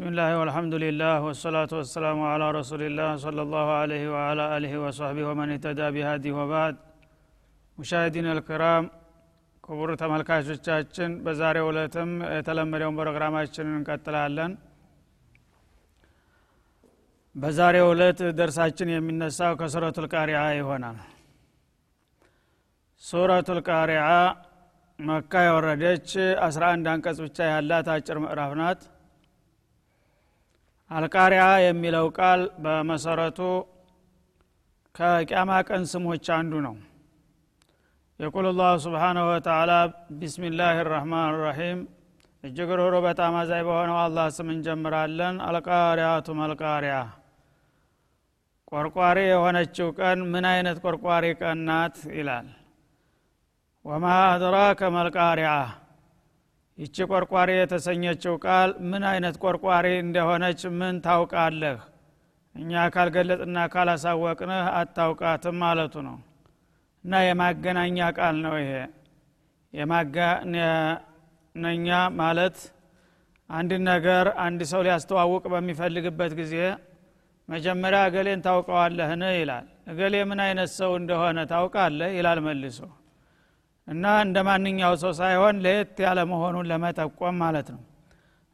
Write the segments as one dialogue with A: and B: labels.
A: ብስሚላህ ወልሐምዱሊላህ ወሰላቱ ወሰላሙ አላ ረሱሊላህ صለ ላሁ አለህ ወአላ አልህ ወሳህቢህ ወመን ተዳ ቢሃዲ ወባዕድ ሙሻሂዲን አልክራም ክቡር ተመልካቾቻችን በዛሬ ዕለትም የተለመደውን ፕሮግራማችንን እንቀጥላለን በዛሬ ዕለት ደርሳችን የሚነሳው ከሱረቱ ልቃሪዓ ይሆናል ሱረቱ ልቃሪዓ መካ የወረደች 11 አንቀጽ ብቻ ያላት አጭር ምዕራፍ ናት አልቃሪያ የሚለው ቃል በመሰረቱ ከቅያማ ቀን ስሞች አንዱ ነው። የቁል ላሁ ስብሓናሁ ወተላ ቢስሚላህ ራህማን ራሒም እጅግ ርኅሩ በጣም አዛኝ በሆነው አላህ ስም እንጀምራለን። አልቃሪያቱ መልቃሪያ። ቆርቋሪ የሆነችው ቀን ምን አይነት ቆርቋሪ ቀን ናት? ይላል። ወማ አድራከ መልቃሪያ ይቺ ቆርቋሪ የተሰኘችው ቃል ምን አይነት ቆርቋሪ እንደሆነች ምን ታውቃለህ? እኛ ካልገለጥና ካላሳወቅንህ አታውቃትም ማለቱ ነው። እና የማገናኛ ቃል ነው ይሄ። የማገናኛ ማለት አንድ ነገር አንድ ሰው ሊያስተዋውቅ በሚፈልግበት ጊዜ መጀመሪያ እገሌን ታውቀዋለህን ይላል። እገሌ ምን አይነት ሰው እንደሆነ ታውቃለህ? ይላል መልሶ እና እንደ ማንኛው ሰው ሳይሆን ለየት ያለ መሆኑን ለመጠቆም ማለት ነው።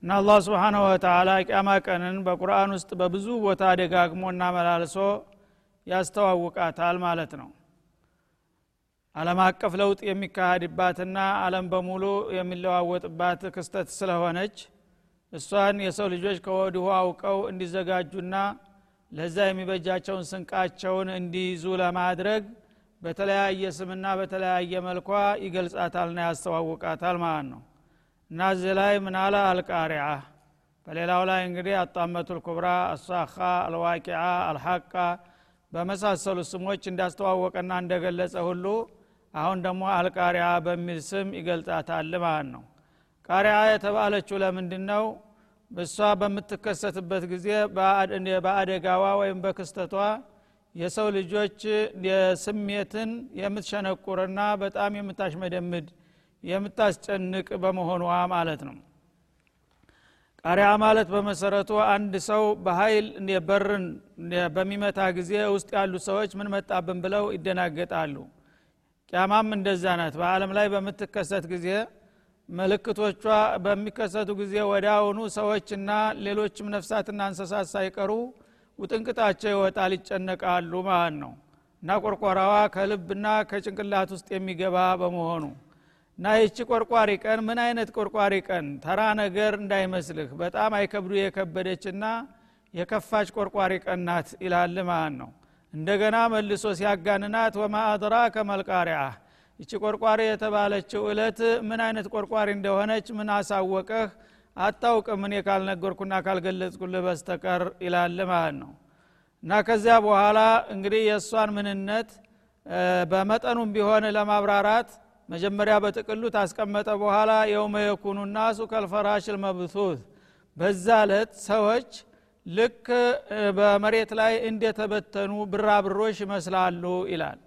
A: እና አላህ ስብሓንሁ ወተላ ቅያማ ቀንን በቁርአን ውስጥ በብዙ ቦታ ደጋግሞና መላልሶ ያስተዋውቃታል ማለት ነው። አለም አቀፍ ለውጥ የሚካሄድባትና አለም በሙሉ የሚለዋወጥባት ክስተት ስለሆነች እሷን የሰው ልጆች ከወዲሁ አውቀው እንዲዘጋጁና ለዛ የሚበጃቸውን ስንቃቸውን እንዲይዙ ለማድረግ በተለያየ ስምና በተለያየ መልኳ ይገልጻታልና ያስተዋውቃታል ማለት ነው። እና እዚህ ላይ ምናለ አልቃሪዓ። በሌላው ላይ እንግዲህ አጣመቱል ኩብራ አሳኻ አልዋቂዓ አልሐቃ በመሳሰሉ ስሞች እንዳስተዋወቀና እንደገለጸ ሁሉ አሁን ደግሞ አልቃሪያ በሚል ስም ይገልጣታል ማለት ነው። ቃሪያ የተባለችው ለምንድን ነው እሷ በምትከሰትበት ጊዜ በአደጋዋ ወይም በክስተቷ የሰው ልጆች ስሜትን የምትሸነቁርና በጣም የምታሽመደምድ የምታስጨንቅ በመሆኗ ማለት ነው። ቃሪያ ማለት በመሰረቱ አንድ ሰው በኃይል በርን በሚመታ ጊዜ ውስጥ ያሉ ሰዎች ምን መጣብን ብለው ይደናገጣሉ። ቅያማም እንደዛ ናት። በአለም ላይ በምትከሰት ጊዜ ምልክቶቿ በሚከሰቱ ጊዜ ወዳውኑ ሰዎችና ሌሎችም ነፍሳትና እንስሳት ሳይቀሩ ውጥንቅጣቸው ይወጣል ይጨነቃሉ ማለት ነው። እና ቆርቆራዋ ከልብና ከጭንቅላት ውስጥ የሚገባ በመሆኑ እና ይቺ ቆርቋሪ ቀን ምን አይነት ቆርቋሪ ቀን? ተራ ነገር እንዳይመስልህ በጣም አይከብዱ የከበደችና የከፋች ቆርቋሪ ቀን ናት ይላል ማለት ነው። እንደገና መልሶ ሲያጋንናት ወማ አድራከ መልቃሪያ ይቺ ቆርቋሪ የተባለችው እለት ምን አይነት ቆርቋሪ እንደሆነች ምን አሳወቀህ አታውቅም እኔ ካልነገርኩና ካልገለጽኩልህ በስተቀር ይላል ማለት ነው። እና ከዚያ በኋላ እንግዲህ የእሷን ምንነት በመጠኑም ቢሆን ለማብራራት መጀመሪያ በጥቅሉ ታስቀመጠ በኋላ የውመ የኩኑ ናሱ ከልፈራሽ ልመብቱት በዛ ዕለት ሰዎች ልክ በመሬት ላይ እንደተበተኑ ብራብሮች ይመስላሉ ይላል።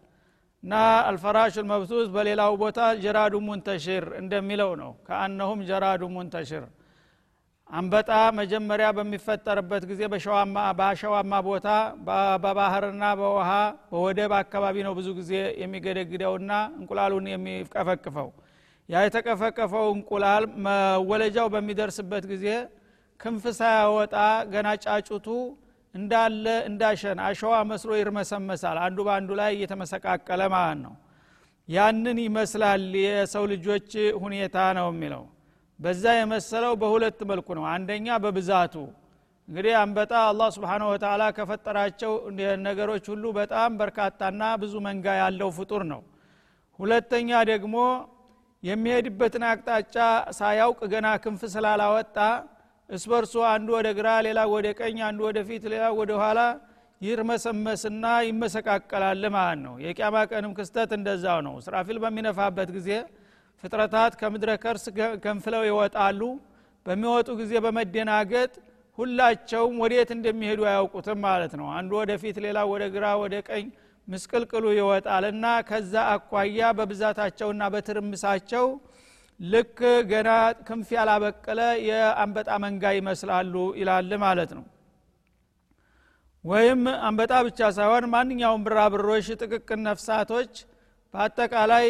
A: እና አልፈራሹ ልመብቱት በሌላው ቦታ ጀራዱ ሙንተሽር እንደሚለው ነው። ከአነሁም ጀራዱ ሙንተሽር አንበጣ መጀመሪያ በሚፈጠርበት ጊዜ በአሸዋማ ቦታ በባህርና በውሃ በወደብ አካባቢ ነው ብዙ ጊዜ የሚገደግደውና እንቁላሉን የሚቀፈቅፈው። ያ የተቀፈቀፈው እንቁላል መወለጃው በሚደርስበት ጊዜ ክንፍ ሳያወጣ ገና ጫጩቱ እንዳለ እንዳሸን አሸዋ መስሎ ይርመሰመሳል። አንዱ በአንዱ ላይ እየተመሰቃቀለ ማለት ነው። ያንን ይመስላል የሰው ልጆች ሁኔታ ነው የሚለው በዛ የመሰለው በሁለት መልኩ ነው። አንደኛ በብዛቱ እንግዲህ አንበጣ አላህ ስብሓን ወተላ ከፈጠራቸው ነገሮች ሁሉ በጣም በርካታና ብዙ መንጋ ያለው ፍጡር ነው። ሁለተኛ ደግሞ የሚሄድበትን አቅጣጫ ሳያውቅ ገና ክንፍ ስላላወጣ እስበርሱ አንዱ ወደ ግራ ሌላ ወደ ቀኝ አንዱ ወደ ፊት ሌላ ወደ ኋላ ይርመሰመስና ይመሰቃቀላል ማለት ነው። የቅያማ ቀንም ክስተት እንደዛው ነው። ስራፊል በሚነፋበት ጊዜ ፍጥረታት ከምድረ ከርስ ከንፍለው ይወጣሉ። በሚወጡ ጊዜ በመደናገጥ ሁላቸውም ወዴት እንደሚሄዱ አያውቁትም ማለት ነው። አንዱ ወደ ፊት ሌላ ወደ ግራ ወደ ቀኝ ምስቅልቅሉ ይወጣልና ከዛ አኳያ በብዛታቸውና በትርምሳቸው ልክ ገና ክንፍ ያላበቀለ የአንበጣ መንጋ ይመስላሉ ይላል ማለት ነው። ወይም አንበጣ ብቻ ሳይሆን ማንኛውም ብራብሮች ጥቅቅን ነፍሳቶች በአጠቃላይ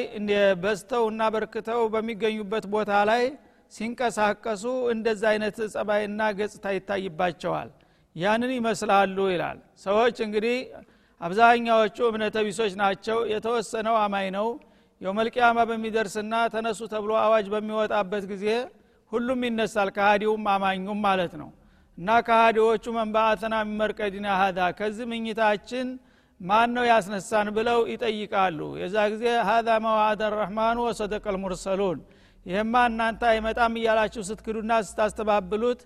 A: በዝተው እና በርክተው በሚገኙበት ቦታ ላይ ሲንቀሳቀሱ እንደዛ አይነት ጸባይና ገጽታ ይታይባቸዋል። ያንን ይመስላሉ ይላል። ሰዎች እንግዲህ አብዛኛዎቹ እምነተ ቢሶች ናቸው። የተወሰነው አማኝ ነው። የውመልቅያማ በሚደርስና ተነሱ ተብሎ አዋጅ በሚወጣበት ጊዜ ሁሉም ይነሳል ከሃዲውም አማኙም ማለት ነው። እና ከሃዲዎቹ መንባአተና ሚመርቀዲና ሀዳ ከዚህ ምኝታችን ማን ነው ያስነሳን ብለው ይጠይቃሉ። የዛ ጊዜ ሀዛ መዋዕደ ረሕማኑ ወሰደቀ ልሙርሰሉን ይህማ እናንተ አይመጣም እያላችሁ ስትክዱና ስታስተባብሉት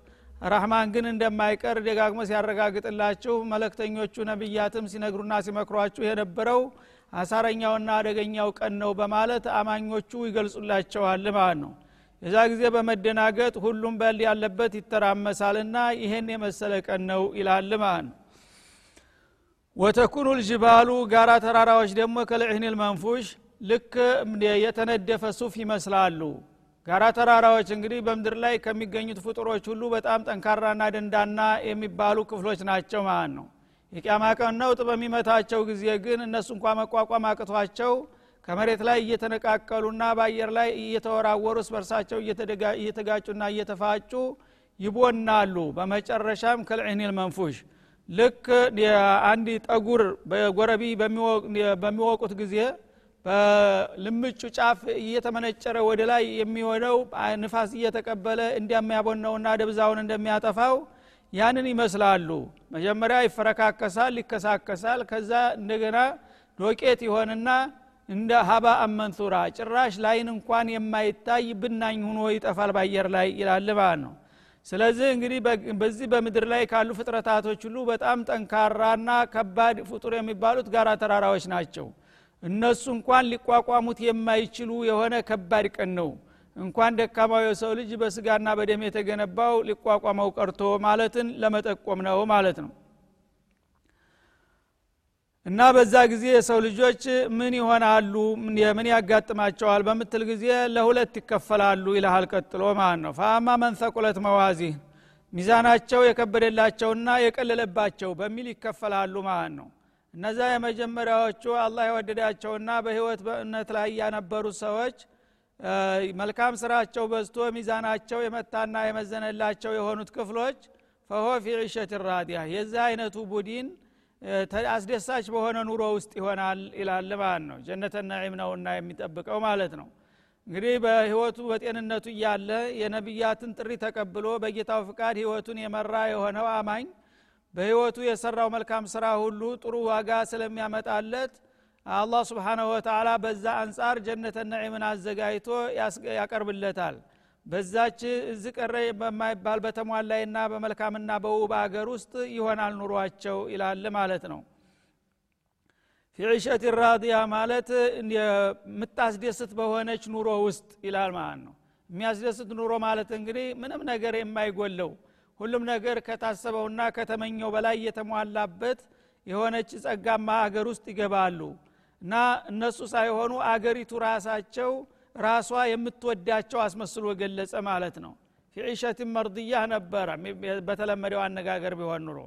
A: ረህማን ግን እንደማይቀር ደጋግሞ ሲያረጋግጥላችሁ መለክተኞቹ ነቢያትም ሲነግሩና ሲመክሯችሁ የነበረው አሳረኛውና አደገኛው ቀን ነው በማለት አማኞቹ ይገልጹላቸዋል ማለት ነው። የዛ ጊዜ በመደናገጥ ሁሉም በል ያለበት ይተራመሳልና ይሄን የመሰለ ቀን ነው ይላል ማለት ነው ወተኩኑ ልጅባሉ ጋራ ተራራዎች ደግሞ ከልዕህን ልመንፉሽ ልክ የተነደፈ ሱፍ ይመስላሉ። ጋራ ተራራዎች እንግዲህ በምድር ላይ ከሚገኙት ፍጡሮች ሁሉ በጣም ጠንካራና ደንዳና የሚባሉ ክፍሎች ናቸው ማለት ነው። የቅያማ ቀን ነውጥ በሚመታቸው ጊዜ ግን እነሱ እንኳ መቋቋም አቅቷቸው ከመሬት ላይ እየተነቃቀሉና በአየር ላይ እየተወራወሩ ስበርሳቸው እየተጋጩና እየተፋጩ ይቦናሉ። በመጨረሻም ከልዕኒል መንፉሽ ልክ አንድ ጠጉር በጎረቢ በሚወቁት ጊዜ በልምጩ ጫፍ እየተመነጨረ ወደ ላይ የሚሆነው ንፋስ እየተቀበለ እንደሚያቦነውና ደብዛውን እንደሚያጠፋው ያንን ይመስላሉ። መጀመሪያ ይፈረካከሳል ይከሳከሳል። ከዛ እንደገና ዶቄት ይሆንና እንደ ሀባ አመንቱራ ጭራሽ ላይን እንኳን የማይታይ ብናኝ ሁኖ ይጠፋል ባየር ላይ ይላል ማለት ነው ስለዚህ እንግዲህ በዚህ በምድር ላይ ካሉ ፍጥረታቶች ሁሉ በጣም ጠንካራና ከባድ ፍጡር የሚባሉት ጋራ ተራራዎች ናቸው። እነሱ እንኳን ሊቋቋሙት የማይችሉ የሆነ ከባድ ቀን ነው። እንኳን ደካማው የሰው ልጅ በስጋና በደም የተገነባው ሊቋቋመው ቀርቶ ማለትን ለመጠቆም ነው ማለት ነው እና በዛ ጊዜ የሰው ልጆች ምን ይሆናሉ? ምን ያጋጥማቸዋል? በምትል ጊዜ ለሁለት ይከፈላሉ ይልሃል ቀጥሎ ማለት ነው። ፈአማ መን ተቁለት መዋዚህ ሚዛናቸው የከበደላቸውና የቀለለባቸው በሚል ይከፈላሉ ማለት ነው። እነዛ የመጀመሪያዎቹ አላህ የወደዳቸውና በህይወት በእምነት ላይ ያነበሩ ሰዎች መልካም ስራቸው በዝቶ ሚዛናቸው የመታና የመዘነላቸው የሆኑት ክፍሎች ፈሆ ፊ ዒሸት ራዲያ የዚህ አይነቱ ቡድን አስደሳች በሆነ ኑሮ ውስጥ ይሆናል ይላል ማለት ነው። ጀነተ ነዒም ነውና የሚጠብቀው ማለት ነው። እንግዲህ በህይወቱ በጤንነቱ እያለ የነቢያትን ጥሪ ተቀብሎ በጌታው ፍቃድ ህይወቱን የመራ የሆነው አማኝ በህይወቱ የሰራው መልካም ስራ ሁሉ ጥሩ ዋጋ ስለሚያመጣለት አላህ ስብሓናሁ ወተላ በዛ አንጻር ጀነተ ነዒምን አዘጋጅቶ ያቀርብለታል በዛች እዚ ቀረ በማይባል በተሟላይና በመልካምና በውብ አገር ውስጥ ይሆናል ኑሯቸው ይላል ማለት ነው። ፊዕሸት ራዲያ ማለት የምታስደስት በሆነች ኑሮ ውስጥ ይላል ማለት ነው። የሚያስደስት ኑሮ ማለት እንግዲህ ምንም ነገር የማይጎለው ሁሉም ነገር ከታሰበውና ከተመኘው በላይ የተሟላበት የሆነች ጸጋማ አገር ውስጥ ይገባሉ። እና እነሱ ሳይሆኑ አገሪቱ ራሳቸው ራሷ የምትወዳቸው አስመስሎ ገለጸ ማለት ነው። ፊዕሸትን መርድያህ ነበረ። በተለመደው አነጋገር ቢሆን ኑሮ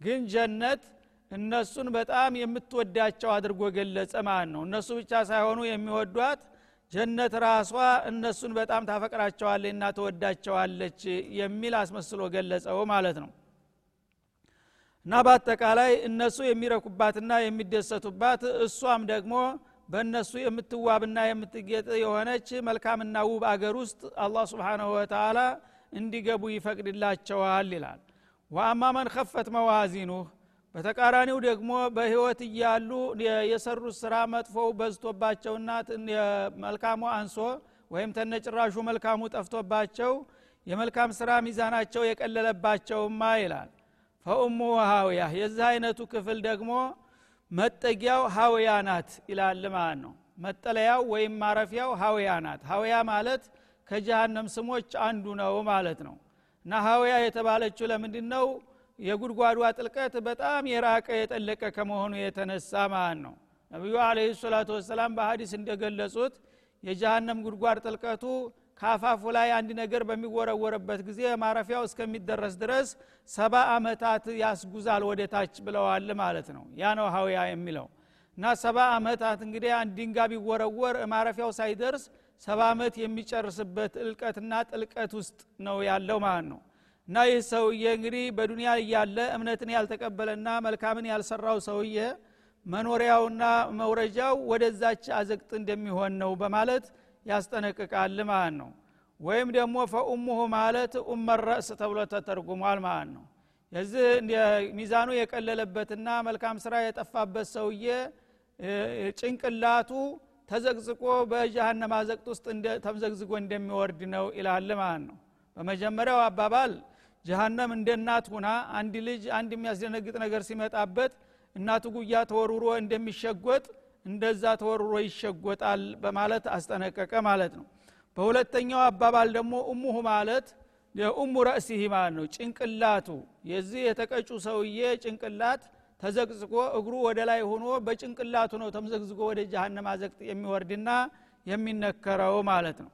A: ግን ጀነት እነሱን በጣም የምትወዳቸው አድርጎ ገለጸ ማለት ነው። እነሱ ብቻ ሳይሆኑ የሚወዷት ጀነት ራሷ እነሱን በጣም ታፈቅራቸዋለች እና ተወዳቸዋለች የሚል አስመስሎ ገለጸው ማለት ነው። እና በአጠቃላይ እነሱ የሚረኩባትና የሚደሰቱባት እሷም ደግሞ በእነሱ የምትዋብና የምትጌጥ የሆነች መልካምና ውብ አገር ውስጥ አላህ ስብሓናሁ ወተላ እንዲገቡ ይፈቅድላቸዋል ይላል። ወአማ መን ከፈት መዋዚኑህ በተቃራኒው ደግሞ በህይወት እያሉ የሰሩት ስራ መጥፎው በዝቶባቸውና መልካሙ አንሶ ወይም ተነጭራሹ መልካሙ ጠፍቶባቸው የመልካም ስራ ሚዛናቸው የቀለለባቸውማ ይላል። ፈኡሙ ሀውያ የዚህ አይነቱ ክፍል ደግሞ መጠጊያው ሀውያ ናት ይላል ማለት ነው። መጠለያው ወይም ማረፊያው ሀውያ ናት። ሀውያ ማለት ከጀሃነም ስሞች አንዱ ነው ማለት ነው። እና ሀውያ የተባለችው ለምንድ ነው የጉድጓዷ ጥልቀት በጣም የራቀ የጠለቀ ከመሆኑ የተነሳ ማለት ነው። ነቢዩ አለህ ሰላቱ ወሰላም በሀዲስ እንደገለጹት የጀሃነም ጉድጓድ ጥልቀቱ ከአፋፉ ላይ አንድ ነገር በሚወረወርበት ጊዜ ማረፊያው እስከሚደረስ ድረስ ሰባ አመታት ያስጉዛል ወደ ታች ብለዋል ማለት ነው። ያ ነው ሀውያ የሚለው። እና ሰባ አመታት እንግዲህ አንድ ድንጋ ቢወረወር ማረፊያው ሳይደርስ ሰባ አመት የሚጨርስበት እልቀትና ጥልቀት ውስጥ ነው ያለው ማለት ነው። እና ይህ ሰውዬ እንግዲህ በዱንያ እያለ እምነትን ያልተቀበለና መልካምን ያልሰራው ሰውዬ መኖሪያውና መውረጃው ወደዛች አዘቅጥ እንደሚሆን ነው በማለት ያስጠነቅቃል ማለት ነው። ወይም ደግሞ ፈኡሙሁ ማለት ኡመ ረእስ ተብሎ ተተርጉሟል ማለት ነው። የዚህ ሚዛኑ የቀለለበትና መልካም ስራ የጠፋበት ሰውዬ ጭንቅላቱ ተዘቅዝቆ በጀሃነም አዘቅት ውስጥ ተምዘግዝጎ እንደሚወርድ ነው ይላል ማለት ነው። በመጀመሪያው አባባል ጀሃነም እንደ እናት ሁና አንድ ልጅ አንድ የሚያስደነግጥ ነገር ሲመጣበት እናቱ ጉያ ተወርውሮ እንደሚሸጎጥ እንደዛ ተወርውሮ ይሸጎጣል በማለት አስጠነቀቀ ማለት ነው። በሁለተኛው አባባል ደግሞ እሙሁ ማለት የኡሙ ረእሲህ ማለት ነው። ጭንቅላቱ የዚህ የተቀጩ ሰውዬ ጭንቅላት ተዘቅዝቆ እግሩ ወደ ላይ ሆኖ በጭንቅላቱ ነው ተምዘግዝጎ ወደ ጀሃነም አዘቅት የሚወርድና የሚነከረው ማለት ነው።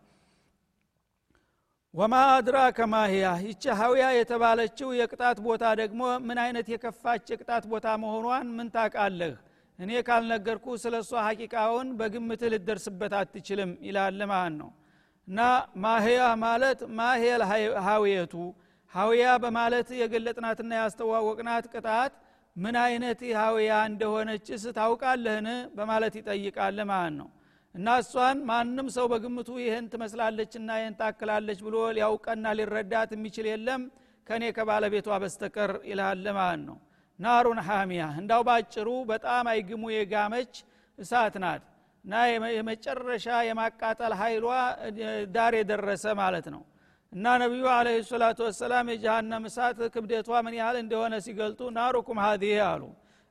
A: ወማ አድራከ ማህያ ይቺ ሀውያ የተባለችው የቅጣት ቦታ ደግሞ ምን አይነት የከፋች የቅጣት ቦታ መሆኗን ምን ታቃለህ እኔ ካልነገርኩ ስለ እሷ ሀቂቃውን በግምትህ ልደርስበት አትችልም ይላል ማለት ነው? እና ማህያ ማለት ማህየል ሀውየቱ ሀውያ በማለት የገለጥናትና ያስተዋወቅናት ቅጣት ምን አይነት ሀውያ እንደሆነችስ ታውቃለህን? በማለት ይጠይቃል ማለት ነው? እና እሷን ማንም ሰው በግምቱ ይህን ትመስላለችና ይህን ታክላለች ብሎ ሊያውቀና ሊረዳት የሚችል የለም ከእኔ ከባለቤቷ በስተቀር ይልሃል ማለት ነው ናሩን ሐሚያ። እንዳው ባጭሩ በጣም አይግሙ የጋመች እሳት ናት። እና የመጨረሻ የማቃጠል ኃይሏ ዳር የደረሰ ማለት ነው። እና ነቢዩ አለህ ሰላቱ ወሰላም የጀሃነም እሳት ክብደቷ ምን ያህል እንደሆነ ሲገልጡ ናሩኩም ሀዲህ አሉ።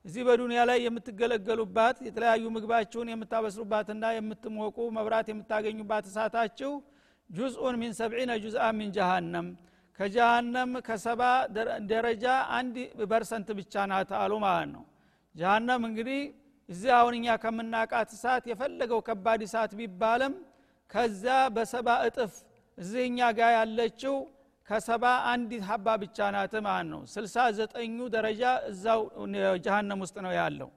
A: እዚህ በዱንያ ላይ የምትገለገሉባት የተለያዩ ምግባችሁን የምታበስሩባትና የምትሞቁ መብራት የምታገኙባት እሳታችሁ ጁዝኡን ሚን ሰብዒነ ጁዝአ ሚን ጀሃነም ከጀሃነም ከሰባ ደረጃ አንድ percent ብቻ ናት አሉ ማለት ነው። ጀሃነም እንግዲህ እዚህ አሁን እኛ ከምናቃት እሳት የፈለገው ከባድ እሳት ቢባልም ከዛ በሰባ እጥፍ እዚህ እኛ ጋር ያለችው ከሰባ አንድ ሀባ ብቻ ናት ማለት ነው። ስልሳ ዘጠኙ ደረጃ እዛው ጀሃነም ውስጥ ነው ያለው።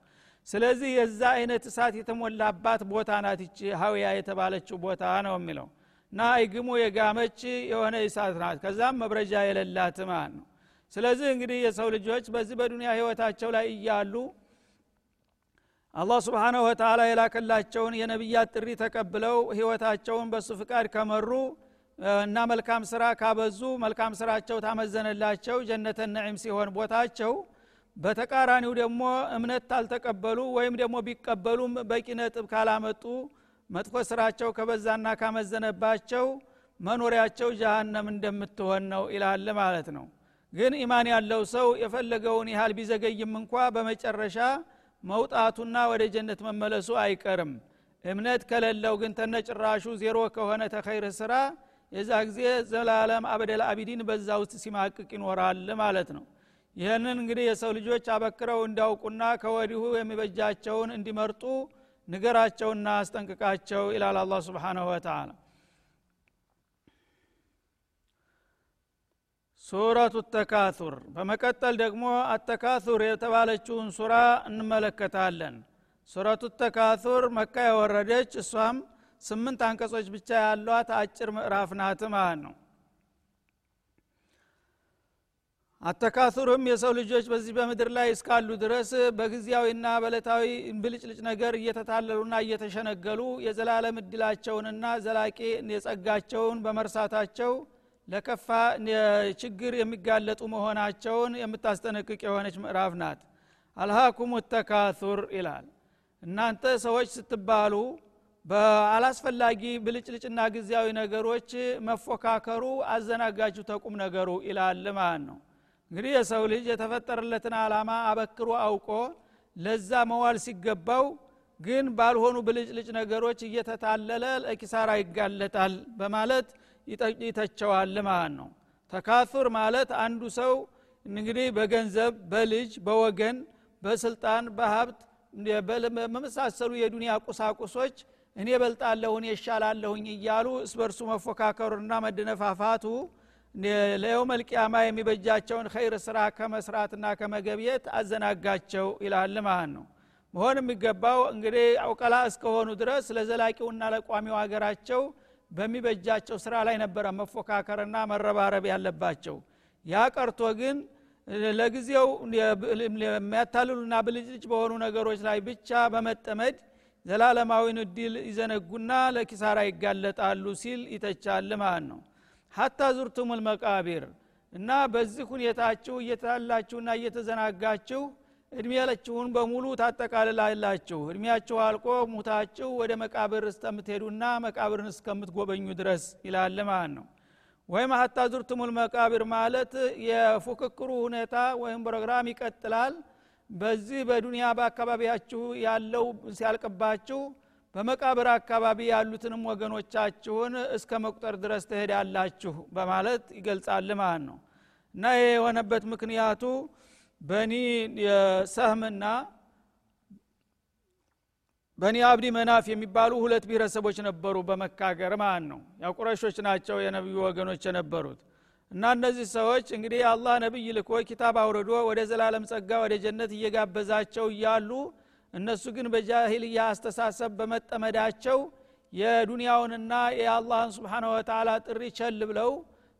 A: ስለዚህ የዛ አይነት እሳት የተሞላባት ቦታ ናት ይቺ ሀውያ የተባለችው ቦታ ነው የሚለው እና አይግሙ የጋመች የሆነ እሳት ናት። ከዛም መብረጃ የሌላት ማለት ነው? ስለዚህ እንግዲህ የሰው ልጆች በዚህ በዱንያ ህይወታቸው ላይ እያሉ አላህ ስብሓናሁ ወተላ የላከላቸውን የነቢያት ጥሪ ተቀብለው ህይወታቸውን በሱ ፍቃድ ከመሩ እና መልካም ስራ ካበዙ መልካም ስራቸው ታመዘነላቸው ጀነተ ነዒም ሲሆን ቦታቸው። በተቃራኒው ደግሞ እምነት ታልተቀበሉ ወይም ደግሞ ቢቀበሉም በቂ ነጥብ ካላመጡ መጥፎ ስራቸው ከበዛና ካመዘነባቸው መኖሪያቸው ጀሃነም እንደምትሆን ነው ይላል ማለት ነው። ግን ኢማን ያለው ሰው የፈለገውን ያህል ቢዘገይም እንኳ በመጨረሻ መውጣቱና ወደ ጀነት መመለሱ አይቀርም። እምነት ከሌለው ግን ተነጭራሹ ዜሮ ከሆነ ተኸይር ስራ የዛ ጊዜ ዘላለም አበደል አቢዲን በዛ ውስጥ ሲማቅቅ ይኖራል ማለት ነው። ይህንን እንግዲህ የሰው ልጆች አበክረው እንዲያውቁና ከወዲሁ የሚበጃቸውን እንዲመርጡ ንገራቸውና አስጠንቅቃቸው ይላል አላ ስብሓናሁ ወተላ ሱረቱ ተካቱር በመቀጠል ደግሞ አተካቱር የተባለችውን ሱራ እንመለከታለን። ሱረቱ ተካቱር መካ የወረደች እሷም ስምንት አንቀጾች ብቻ ያሏት አጭር ምዕራፍ ናት ማለት ነው አተካቱርም የሰው ልጆች በዚህ በምድር ላይ እስካሉ ድረስ በጊዜያዊና በለታዊ ብልጭልጭ ነገር እየተታለሉና እየተሸነገሉ የዘላለም እድላቸውንና ዘላቂ የጸጋቸውን በመርሳታቸው ለከፋ ችግር የሚጋለጡ መሆናቸውን የምታስጠነቅቅ የሆነች ምዕራፍ ናት። አልሃኩም ተካቱር ይላል። እናንተ ሰዎች ስትባሉ በአላስፈላጊ ብልጭልጭና ጊዜያዊ ነገሮች መፎካከሩ አዘናጋችሁ ተቁም ነገሩ ይላል ማለት ነው እንግዲህ የሰው ልጅ የተፈጠረለትን አላማ አበክሮ አውቆ ለዛ መዋል ሲገባው ግን ባልሆኑ ብልጭልጭ ነገሮች እየተታለለ ለኪሳራ ይጋለጣል በማለት ይተቸዋል ማለት ነው። ተካቱር ማለት አንዱ ሰው እንግዲህ በገንዘብ በልጅ በወገን በስልጣን በሀብት በመሳሰሉ የዱንያ ቁሳቁሶች እኔ በልጣለሁ እኔ እሻላለሁኝ እያሉ እስበርሱ መፎካከሩና መደነፋፋቱ ለየውም መልቅያማ የሚበጃቸውን ኸይር ስራ ከመስራትና ከመገብየት አዘናጋቸው ይላል ማለት ነው። መሆን የሚገባው እንግዲህ አውቀላ እስከሆኑ ድረስ ለዘላቂውና ለቋሚው ሀገራቸው በሚበጃቸው ስራ ላይ ነበረ መፎካከርና መረባረብ ያለባቸው። ያ ቀርቶ ግን ለጊዜው የሚያታልሉና ብልጭልጭ በሆኑ ነገሮች ላይ ብቻ በመጠመድ ዘላለማዊን እድል ይዘነጉና ለኪሳራ ይጋለጣሉ ሲል ይተቻል ማለት ነው ሀታ ዙርቱም ልመቃቢር እና በዚህ ሁኔታችሁ እየተላላችሁና እየተዘናጋችሁ እድሜያችሁን በሙሉ ታጠቃልላላችሁ። እድሜያችሁ አልቆ ሙታችሁ ወደ መቃብር እስከምትሄዱና መቃብርን እስከምትጎበኙ ድረስ ይላል ማለት ነው። ወይም ሀታ ዙርቱሙል መቃብር ማለት የፉክክሩ ሁኔታ ወይም ፕሮግራም ይቀጥላል። በዚህ በዱንያ በአካባቢያችሁ ያለው ሲያልቅባችሁ በመቃብር አካባቢ ያሉትንም ወገኖቻችሁን እስከ መቁጠር ድረስ ትሄዳላችሁ በማለት ይገልጻል ማለት ነው። እና ይህ የሆነበት ምክንያቱ በኒ ሰህምና በኒ አብዲ መናፍ የሚባሉ ሁለት ብሔረሰቦች ነበሩ በመካገር ማለት ነው። ያው ናቸው የነቢዩ ወገኖች የነበሩት። እና እነዚህ ሰዎች እንግዲህ አላህ ነቢይ ልኮ ኪታብ አውርዶ ወደ ዘላለም ጸጋ ወደ ጀነት እየጋበዛቸው እያሉ እነሱ ግን በጃሂልያ አስተሳሰብ በመጠመዳቸው የዱንያውንና የአላህን ስብሓነ ወተላ ጥሪ ቸል ብለው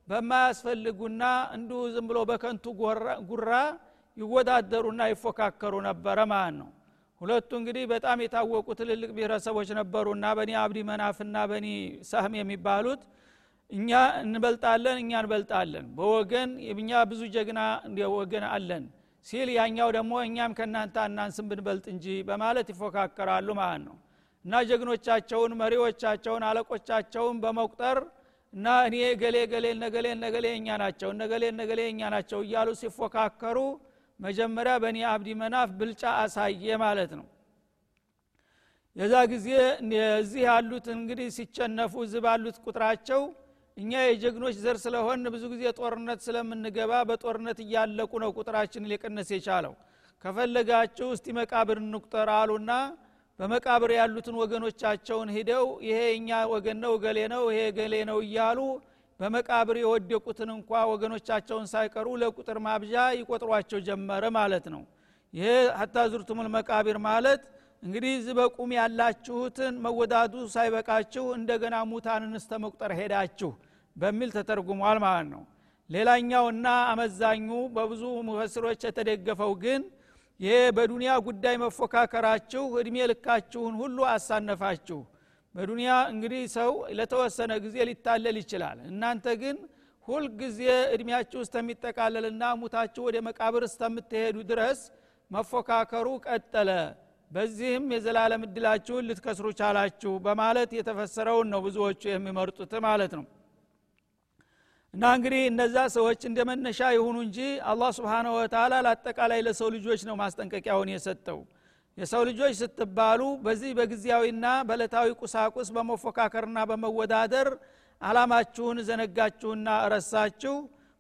A: በማያስፈልጉና እንዲሁ ዝም ብሎ በከንቱ ጉራ ይወዳደሩና ይፎካከሩ ነበረ ማለት ነው። ሁለቱ እንግዲህ በጣም የታወቁ ትልልቅ ብሔረሰቦች ነበሩና በኒ አብዲ መናፍና በኒ ሳህም የሚባሉት እኛ እንበልጣለን እኛ እንበልጣለን። በወገን እኛ ብዙ ጀግና ወገን አለን ሲል ያኛው ደግሞ እኛም ከእናንተ አናንስም ብንበልጥ እንጂ በማለት ይፎካከራሉ ማለት ነው። እና ጀግኖቻቸውን መሪዎቻቸውን አለቆቻቸውን በመቁጠር እና እኔ ገሌ ገሌ ነገሌ ነገሌ እኛ ናቸው ነገሌ ነገሌ እኛ ናቸው እያሉ ሲፎካከሩ መጀመሪያ በኒ አብዲ መናፍ ብልጫ አሳየ ማለት ነው። የዛ ጊዜ እዚህ ያሉት እንግዲህ ሲቸነፉ እዚህ ባሉት ቁጥራቸው እኛ የጀግኖች ዘር ስለሆን ብዙ ጊዜ ጦርነት ስለምንገባ በጦርነት እያለቁ ነው ቁጥራችን ሊቀነስ የቻለው። ከፈለጋችሁ እስቲ መቃብር እንቁጠር አሉና በመቃብር ያሉትን ወገኖቻቸውን ሂደው ይሄ እኛ ወገን ነው ገሌ ነው ይሄ ገሌ ነው እያሉ በመቃብር የወደቁትን እንኳ ወገኖቻቸውን ሳይቀሩ ለቁጥር ማብዣ ይቆጥሯቸው ጀመረ ማለት ነው። ይሄ ሀታ ዙርቱሙል መቃቢር ማለት እንግዲህ ዝበቁም ያላችሁትን መወዳዱ ሳይበቃችሁ እንደገና ሙታንን እስተ መቁጠር ሄዳችሁ በሚል ተተርጉሟል ማለት ነው። ሌላኛውና አመዛኙ በብዙ ሙፈስሮች የተደገፈው ግን ይሄ በዱንያ ጉዳይ መፎካከራችሁ እድሜ ልካችሁን ሁሉ አሳነፋችሁ። በዱንያ እንግዲህ ሰው ለተወሰነ ጊዜ ሊታለል ይችላል። እናንተ ግን ሁልጊዜ እድሜያችሁ እስተሚጠቃለልና ሙታችሁ ወደ መቃብር እስተምትሄዱ ድረስ መፎካከሩ ቀጠለ በዚህም የዘላለም እድላችሁን ልትከስሩ ቻላችሁ በማለት የተፈሰረውን ነው ብዙዎቹ የሚመርጡት ማለት ነው። እና እንግዲህ እነዛ ሰዎች እንደ መነሻ ይሁኑ እንጂ አላህ ስብሓነ ወተላ ለአጠቃላይ ለሰው ልጆች ነው ማስጠንቀቂያውን የሰጠው። የሰው ልጆች ስትባሉ በዚህ በጊዜያዊና በለታዊ ቁሳቁስ በመፎካከርና በመወዳደር አላማችሁን ዘነጋችሁና ረሳችሁ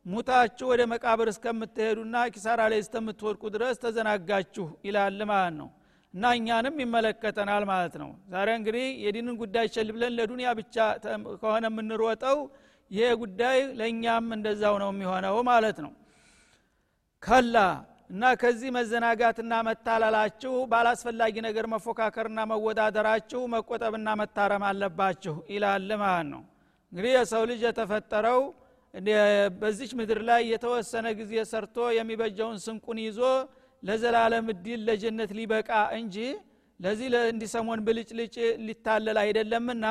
A: ሙታችሁ ወደ መቃብር እስከምትሄዱና ኪሳራ ላይ እስከምትወድቁ ድረስ ተዘናጋችሁ ይላል ማለት ነው እና እኛንም ይመለከተናል ማለት ነው። ዛሬ እንግዲህ የዲንን ጉዳይ ቸል ብለን ለዱንያ ብቻ ከሆነ የምንሮጠው ይሄ ጉዳይ ለእኛም እንደዛው ነው የሚሆነው ማለት ነው። ከላ እና ከዚህ መዘናጋትና መታለላችሁ ባላስፈላጊ ነገር መፎካከርና መወዳደራችሁ መቆጠብና መታረም አለባችሁ ይላል ማለት ነው። እንግዲህ የሰው ልጅ የተፈጠረው በዚች ምድር ላይ የተወሰነ ጊዜ ሰርቶ የሚበጀውን ስንቁን ይዞ ለዘላለም እድል ለጀነት ሊበቃ እንጂ ለዚህ እንዲሰሞን ብልጭልጭ ሊታለል አይደለምና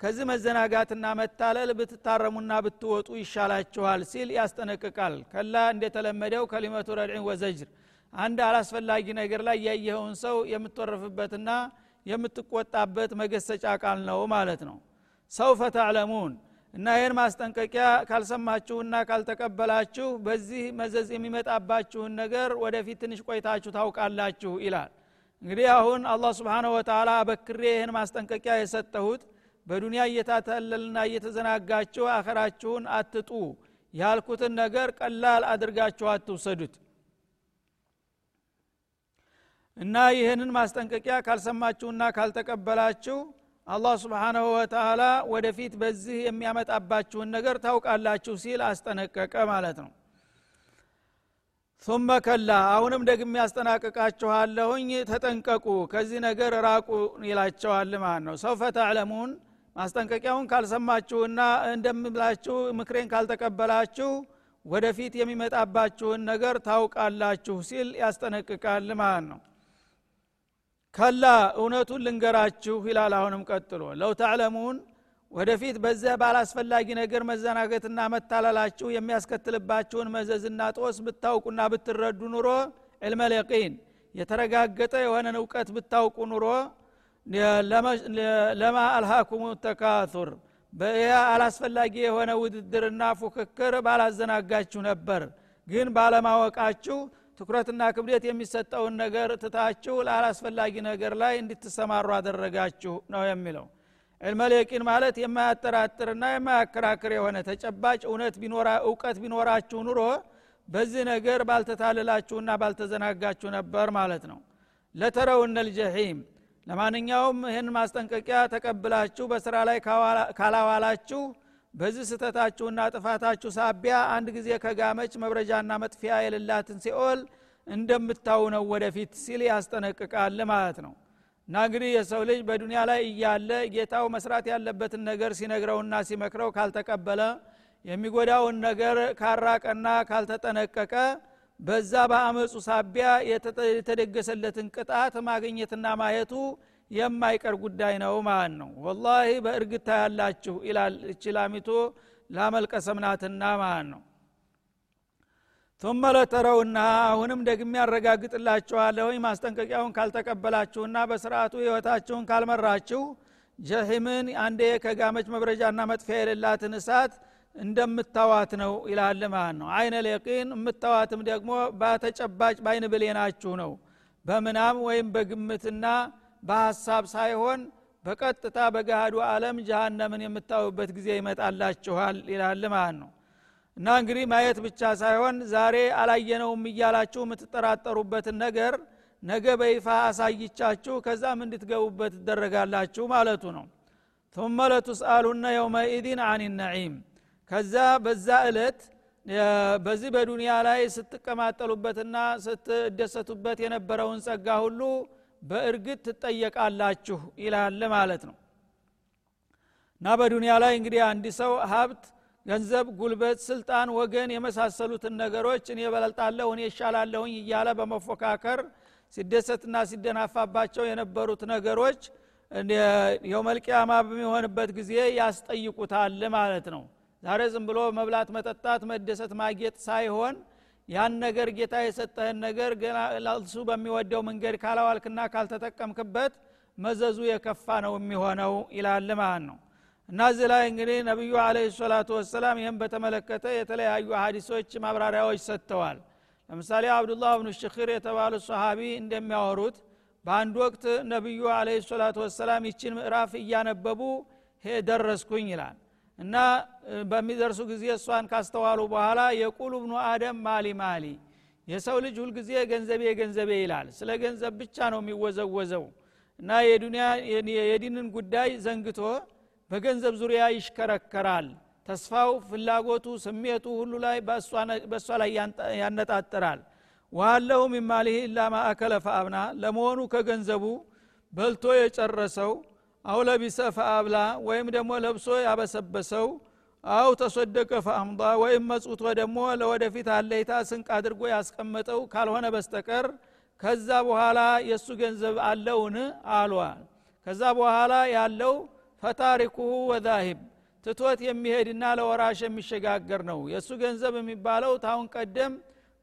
A: ከዚህ መዘናጋትና መታለል ብትታረሙና ብትወጡ ይሻላችኋል ሲል ያስጠነቅቃል። ከላ እንደተለመደው ከሊመቱ ረድዕን ወዘጅር አንድ አላስፈላጊ ነገር ላይ ያየኸውን ሰው የምትወረፍበትና የምትቆጣበት መገሰጫ ቃል ነው ማለት ነው። ሰውፈ ተዕለሙን እና ይህን ማስጠንቀቂያ ካልሰማችሁና ካልተቀበላችሁ በዚህ መዘዝ የሚመጣባችሁን ነገር ወደፊት ትንሽ ቆይታችሁ ታውቃላችሁ ይላል። እንግዲህ አሁን አላህ ስብሓንሁ ወተላ በክሬ ይህን ማስጠንቀቂያ የሰጠሁት በዱንያ እየታተለልና እየተዘናጋችሁ አኸራችሁን አትጡ ያልኩትን ነገር ቀላል አድርጋችሁ አትውሰዱት። እና ይህንን ማስጠንቀቂያ ካልሰማችሁና ካልተቀበላችሁ አላህ ስብሓናሁ ወተላ ወደፊት በዚህ የሚያመጣባችሁን ነገር ታውቃላችሁ ሲል አስጠነቀቀ ማለት ነው። ثم ከላ አሁንም ደግሜ ያስጠናቅቃችኋለሁኝ ተጠንቀቁ ከዚህ ነገር ራቁ ይላቸዋል ማለት ነው። ሰውፈ ተዕለሙን ማስጠንቀቂያውን ካልሰማችሁና እንደምላችሁ ምክሬን ካልተቀበላችሁ ወደፊት የሚመጣባችሁን ነገር ታውቃላችሁ ሲል ያስጠነቅቃል ማለት ነው ከላ እውነቱን ልንገራችሁ ይላል። አሁንም ቀጥሎ ለው ተዕለሙን ወደፊት በዚያ ባላስፈላጊ ነገር መዘናገትና መታለላችሁ የሚያስከትልባችሁን መዘዝና ጦስ ብታውቁና ብትረዱ ኑሮ ዕልመልየቂን የተረጋገጠ የሆነን እውቀት ብታውቁ ኑሮ ለማ አልሃኩም ተካቱር በያ አላስፈላጊ የሆነ ውድድርና ፉክክር ባላዘናጋችሁ ነበር። ግን ባለማወቃችሁ ትኩረትና ክብደት የሚሰጠውን ነገር ትታችሁ ለአላስፈላጊ ነገር ላይ እንድትሰማሩ አደረጋችሁ ነው የሚለው። ዕልመልየቂን ማለት የማያጠራጥርና የማያከራክር የሆነ ተጨባጭ እውነት እውቀት ቢኖራችሁ ኑሮ በዚህ ነገር ባልተታልላችሁና ባልተዘናጋችሁ ነበር ማለት ነው። ለተረውነ ልጀሒም ለማንኛውም ይህን ማስጠንቀቂያ ተቀብላችሁ በስራ ላይ ካላዋላችሁ በዚህ ስተታችሁና ጥፋታችሁ ሳቢያ አንድ ጊዜ ከጋመች መብረጃና መጥፊያ የሌላትን ሲኦል እንደምታው ነው ወደፊት ሲል ያስጠነቅቃል ማለት ነው። እና እንግዲህ የሰው ልጅ በዱንያ ላይ እያለ ጌታው መስራት ያለበትን ነገር ሲነግረውና ሲመክረው ካልተቀበለ የሚጎዳውን ነገር ካራቀና ካልተጠነቀቀ በዛ በአመፁ ሳቢያ የተደገሰለትን ቅጣት ማግኘትና ማየቱ የማይቀር ጉዳይ ነው ማለት ነው። ወላሂ በእርግታ ያላችሁ ይላል እችላሚቶ ላመልቀሰምናትና ማለት ነው። ثم ለተረውና አሁንም ደግሜ ያረጋግጥላችኋለሁኝ ማስጠንቀቂያውን ካልተቀበላችሁና በስርአቱ ህይወታችሁን ካልመራችሁ ጀሂምን አንዴ ከጋመች መብረጃና መጥፊያ የሌላትን እሳት እንደምታዋት ነው ይላል ማለት ነው። አይነ ሌቂን የምታዋትም ደግሞ በተጨባጭ በአይን ብሌናችሁ ነው። በምናም ወይም በግምትና በሀሳብ ሳይሆን በቀጥታ በገሃዱ አለም ጀሃነምን የምታዩበት ጊዜ ይመጣላችኋል ይላል ማለት ነው። እና እንግዲህ ማየት ብቻ ሳይሆን ዛሬ አላየነውም እያላችሁ የምትጠራጠሩበትን ነገር ነገ በይፋ አሳይቻችሁ ከዛም እንድትገቡበት ትደረጋላችሁ ማለቱ ነው። ثم ለቱስአሉነ የውመኢድን አን ነዒም። ከዛ በዛ እለት በዚህ በዱንያ ላይ ስትቀማጠሉበትና ስትደሰቱበት የነበረውን ጸጋ ሁሉ በእርግጥ ትጠየቃላችሁ ይላል ማለት ነው። እና በዱንያ ላይ እንግዲህ አንድ ሰው ሀብት ገንዘብ ጉልበት ስልጣን ወገን የመሳሰሉትን ነገሮች እኔ በለልጣለሁ እኔ ይሻላለሁኝ እያለ በመፎካከር ሲደሰትና ሲደናፋባቸው የነበሩት ነገሮች የውመልቅያማ በሚሆንበት ጊዜ ያስጠይቁታል ማለት ነው። ዛሬ ዝም ብሎ መብላት መጠጣት መደሰት ማጌጥ ሳይሆን ያን ነገር ጌታ የሰጠህን ነገር ለሱ በሚወደው መንገድ ካላዋልክና ካልተጠቀምክበት መዘዙ የከፋ ነው የሚሆነው ይላል ማለት ነው። እና እዚህ ላይ እንግዲህ ነቢዩ አለ ሰላቱ ወሰላም ይህም በተመለከተ የተለያዩ ሀዲሶች ማብራሪያዎች ሰጥተዋል። ለምሳሌ አብዱላህ ብኑ ሽክር የተባሉ ሰሃቢ እንደሚያወሩት በአንድ ወቅት ነቢዩ አለ ሰላቱ ወሰላም ይችን ምዕራፍ እያነበቡ ደረስኩኝ ይላል እና በሚደርሱ ጊዜ እሷን ካስተዋሉ በኋላ የቁሉ ብኑ አደም ማሊ ማሊ የሰው ልጅ ሁልጊዜ ገንዘቤ ገንዘቤ ይላል። ስለ ገንዘብ ብቻ ነው የሚወዘወዘው። እና የዱንያ የዲንን ጉዳይ ዘንግቶ በገንዘብ ዙሪያ ይሽከረከራል። ተስፋው ፍላጎቱ ስሜቱ ሁሉ ላይ በእሷ ላይ ያነጣጥራል። ዋለሁ ሚማሊህ ኢላ ማአከለ ፈአብና ለመሆኑ ከገንዘቡ በልቶ የጨረሰው አው ለቢሰ ፈአብላ ወይም ደግሞ ለብሶ ያበሰበሰው አው ተሰደቀ ፈአምዳ ወይም መጽውቶ ደግሞ ለወደፊት አለይታ ስንቅ አድርጎ ያስቀመጠው ካልሆነ በስተቀር ከዛ በኋላ የእሱ ገንዘብ አለውን? አሏል። ከዛ በኋላ ያለው ፈታሪኩሁ ወዛሂብ ትቶት የሚሄድና ለወራሽ የሚሸጋገር ነው። የእሱ ገንዘብ የሚባለው ታሁን ቀደም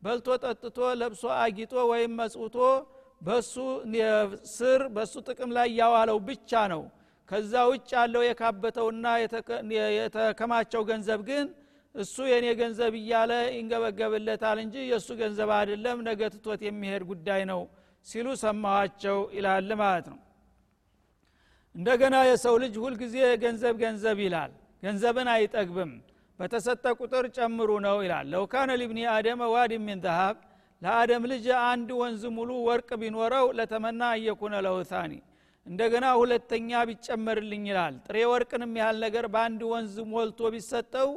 A: በልቶ ጠጥቶ ለብሶ አጊጦ ወይም መጽውቶ በሱ ስር በሱ ጥቅም ላይ ያዋለው ብቻ ነው። ከዛ ውጭ ያለው የካበተውና የተከማቸው ገንዘብ ግን እሱ የኔ ገንዘብ እያለ ይንገበገብለታል እንጂ የእሱ ገንዘብ አይደለም ነገ ትቶት የሚሄድ ጉዳይ ነው ሲሉ ሰማኋቸው ይላል ማለት ነው። እንደገና የሰው ልጅ ሁልጊዜ ገንዘብ ገንዘብ ይላል ገንዘብን አይጠግብም በተሰጠ ቁጥር ጨምሩ ነው ይላል። ለውካነ ሊብኒ አደመ ዋዲ ሚን ዘሃብ ለአደም ልጅ አንድ ወንዝ ሙሉ ወርቅ ቢኖረው ለተመና እየኩነ ለውታኒ እንደገና ሁለተኛ ቢጨመርልኝ ይላል። ጥሬ ወርቅንም ያህል ነገር በአንድ ወንዝ ሞልቶ ቢሰጠው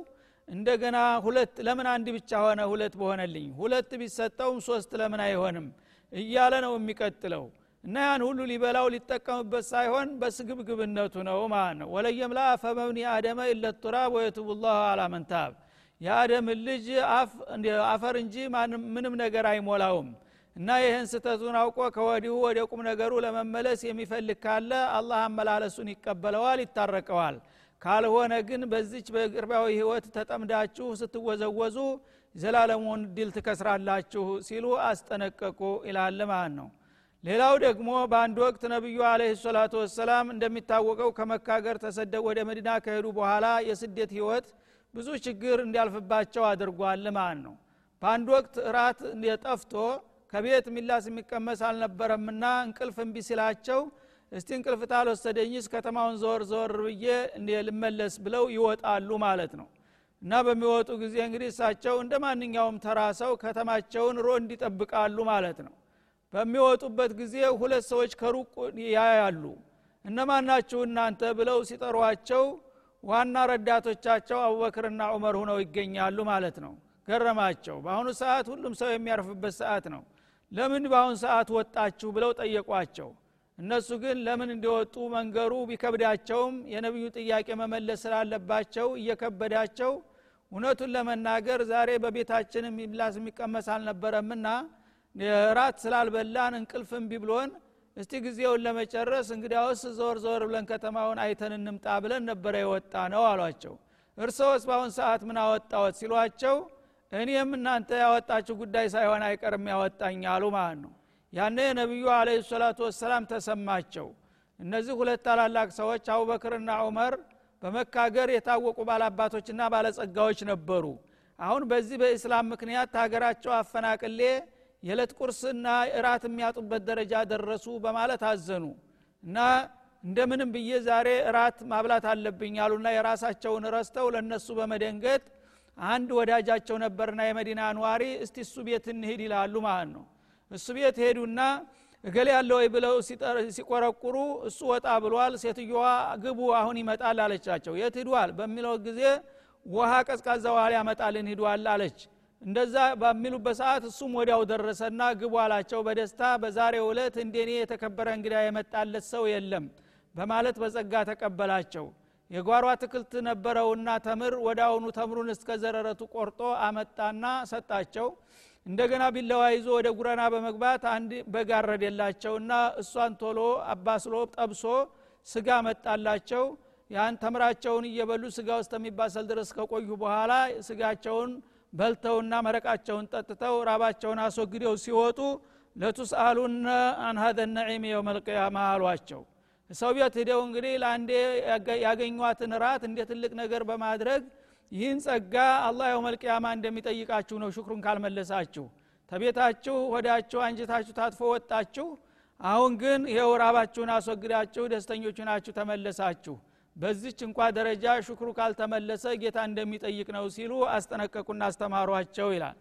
A: እንደገና ሁለት ለምን አንድ ብቻ ሆነ? ሁለት በሆነልኝ። ሁለት ቢሰጠውም ሶስት ለምን አይሆንም? እያለ ነው የሚቀጥለው። እና ያን ሁሉ ሊበላው ሊጠቀምበት ሳይሆን በስግብግብነቱ ነው ማለት ነው። ወለየምላ ፈመብኒ አደመ ኢለቱራብ ወየቱቡ ላሁ አላ የአደምን ልጅ አፈር እንጂ ምንም ነገር አይሞላውም። እና ይህን ስተቱን አውቆ ከወዲሁ ወደ ቁም ነገሩ ለመመለስ የሚፈልግ ካለ አላህ አመላለሱን ይቀበለዋል ይታረቀዋል። ካልሆነ ግን በዚች በቅርባዊ ህይወት ተጠምዳችሁ ስትወዘወዙ ዘላለሙን ድል ትከስራላችሁ ሲሉ አስጠነቀቁ ይላል ማለት ነው። ሌላው ደግሞ በአንድ ወቅት ነቢዩ አለህ ሰላቱ ወሰላም እንደሚታወቀው ከመካገር ተሰደው ወደ መዲና ከሄዱ በኋላ የስደት ህይወት ብዙ ችግር እንዲያልፍባቸው አድርጓል። ማለት ነው? በአንድ ወቅት እራት ጠፍቶ ከቤት ሚላስ የሚቀመስ አልነበረምና እንቅልፍ እምቢ ሲላቸው እስቲ እንቅልፍ ታልወሰደኝስ ከተማውን ዘወር ዘወር ብዬ ልመለስ? ብለው ይወጣሉ ማለት ነው። እና በሚወጡ ጊዜ እንግዲህ እሳቸው እንደ ማንኛውም ተራ ሰው ከተማቸውን ሮ እንዲጠብቃሉ ማለት ነው። በሚወጡበት ጊዜ ሁለት ሰዎች ከሩቅ ያያሉ። እነማናችሁ እናንተ? ብለው ሲጠሯቸው ዋና ረዳቶቻቸው አቡበክርና ዑመር ሁነው ይገኛሉ ማለት ነው። ገረማቸው በአሁኑ ሰዓት ሁሉም ሰው የሚያርፍበት ሰዓት ነው። ለምን በአሁኑ ሰዓት ወጣችሁ ብለው ጠየቋቸው። እነሱ ግን ለምን እንዲወጡ መንገሩ ቢከብዳቸውም የነቢዩ ጥያቄ መመለስ ስላለባቸው እየከበዳቸው እውነቱን ለመናገር ዛሬ በቤታችን የሚብላስ የሚቀመስ አልነበረምና ራት ስላልበላን እንቅልፍ እምቢ ብሎን እስቲ ጊዜውን ለመጨረስ እንግዲያውስ ዞር ዞር ብለን ከተማውን አይተን እንምጣ ብለን ነበረ የወጣ ነው አሏቸው። እርሰውስ በአሁን ሰዓት ምን አወጣወት ሲሏቸው እኔም እናንተ ያወጣችሁ ጉዳይ ሳይሆን አይቀርም ያወጣኝ አሉ ማለት ነው። ያነ ነቢዩ አለ ሰላቱ ወሰላም ተሰማቸው። እነዚህ ሁለት ታላላቅ ሰዎች አቡበክርና ዑመር በመካገር የታወቁ ባላባቶችና ባለጸጋዎች ነበሩ። አሁን በዚህ በእስላም ምክንያት ሀገራቸው አፈናቅሌ የዕለት ቁርስና እራት የሚያጡበት ደረጃ ደረሱ በማለት አዘኑ። እና እንደምንም ብዬ ዛሬ እራት ማብላት አለብኝ አሉና የራሳቸውን ረስተው ለነሱ በመደንገጥ አንድ ወዳጃቸው ነበርና የመዲና ኗሪ እስቲ እሱ ቤት እንሂድ ይላሉ ማለት ነው። እሱ ቤት ሄዱና እገሌ ያለ ወይ ብለው ሲቆረቁሩ እሱ ወጣ ብሏል ሴትዮዋ ግቡ አሁን ይመጣል አለቻቸው። የት ሂዷል በሚለው ጊዜ ውሃ ቀዝቃዛ ውሃ ሊያመጣልን ሂዷል አለች እንደዛ በሚሉበት ሰዓት እሱም ወዲያው ደረሰና ግቡ አላቸው። በደስታ በዛሬ ዕለት እንደኔ የተከበረ እንግዳ የመጣለት ሰው የለም በማለት በጸጋ ተቀበላቸው። የጓሮ አትክልት ነበረውና ተምር አሁኑ ተምሩን እስከ ዘረረቱ ቆርጦ አመጣና ሰጣቸው። እንደገና ቢለዋ ይዞ ወደ ጉረና በመግባት አንድ በግ አረደላቸውና እሷን ቶሎ አባስሎ ጠብሶ ስጋ መጣላቸው። ያን ተምራቸውን እየበሉ ስጋ ውስጥ የሚባሰል ድረስ ከቆዩ በኋላ ስጋቸውን በልተውና መረቃቸውን ጠጥተው ራባቸውን አስወግደው ሲወጡ ለቱስአሉነ አንሀደ ነዒም ልቅያማ አሏቸው። ሰው ቤት ሂደው እንግዲህ ለአንዴ ያገኟትን ራት እንደ ትልቅ ነገር በማድረግ ይህን ጸጋ አላህ ልቅያማ እንደሚጠይቃችሁ ነው ሽክሩን ካልመለሳችሁ። ተቤታችሁ ወዳችሁ አንጀታችሁ ታጥፎ ወጣችሁ። አሁን ግን ይኸው ራባችሁን አስወግዳችሁ ደስተኞቹ ናችሁ ተመለሳችሁ በዚች እንኳ ደረጃ ሽክሩ ካልተመለሰ ጌታ እንደሚጠይቅ ነው ሲሉ አስጠነቀቁና አስተማሯቸው ይላል።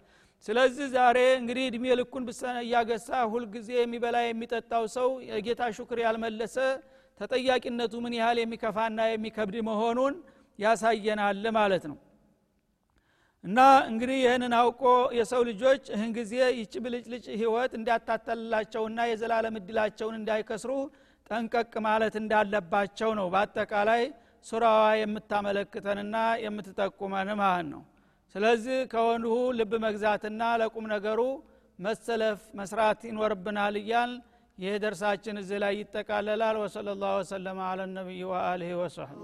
A: ስለዚህ ዛሬ እንግዲህ እድሜ ልኩን እያገሳ ሁልጊዜ የሚበላ የሚጠጣው ሰው የጌታ ሹክር ያልመለሰ ተጠያቂነቱ ምን ያህል የሚከፋና የሚከብድ መሆኑን ያሳየናል ማለት ነው። እና እንግዲህ ይህንን አውቆ የሰው ልጆች ይህን ጊዜ ይቺ ብልጭልጭ ህይወት እንዲያታተልላቸውና የዘላለም እድላቸውን እንዳይከስሩ ጠንቀቅ ማለት እንዳለባቸው ነው። በአጠቃላይ ሱራዋ የምታመለክተንና የምትጠቁመን ማለት ነው። ስለዚህ ከወንሁ ልብ መግዛትና ለቁም ነገሩ መሰለፍ መስራት ይኖርብናል እያል ይህ ደርሳችን እዚህ ላይ ይጠቃለላል። ወሰለ ላሁ ወሰለማ አለ ነቢይ ወአልህ ወሰህባ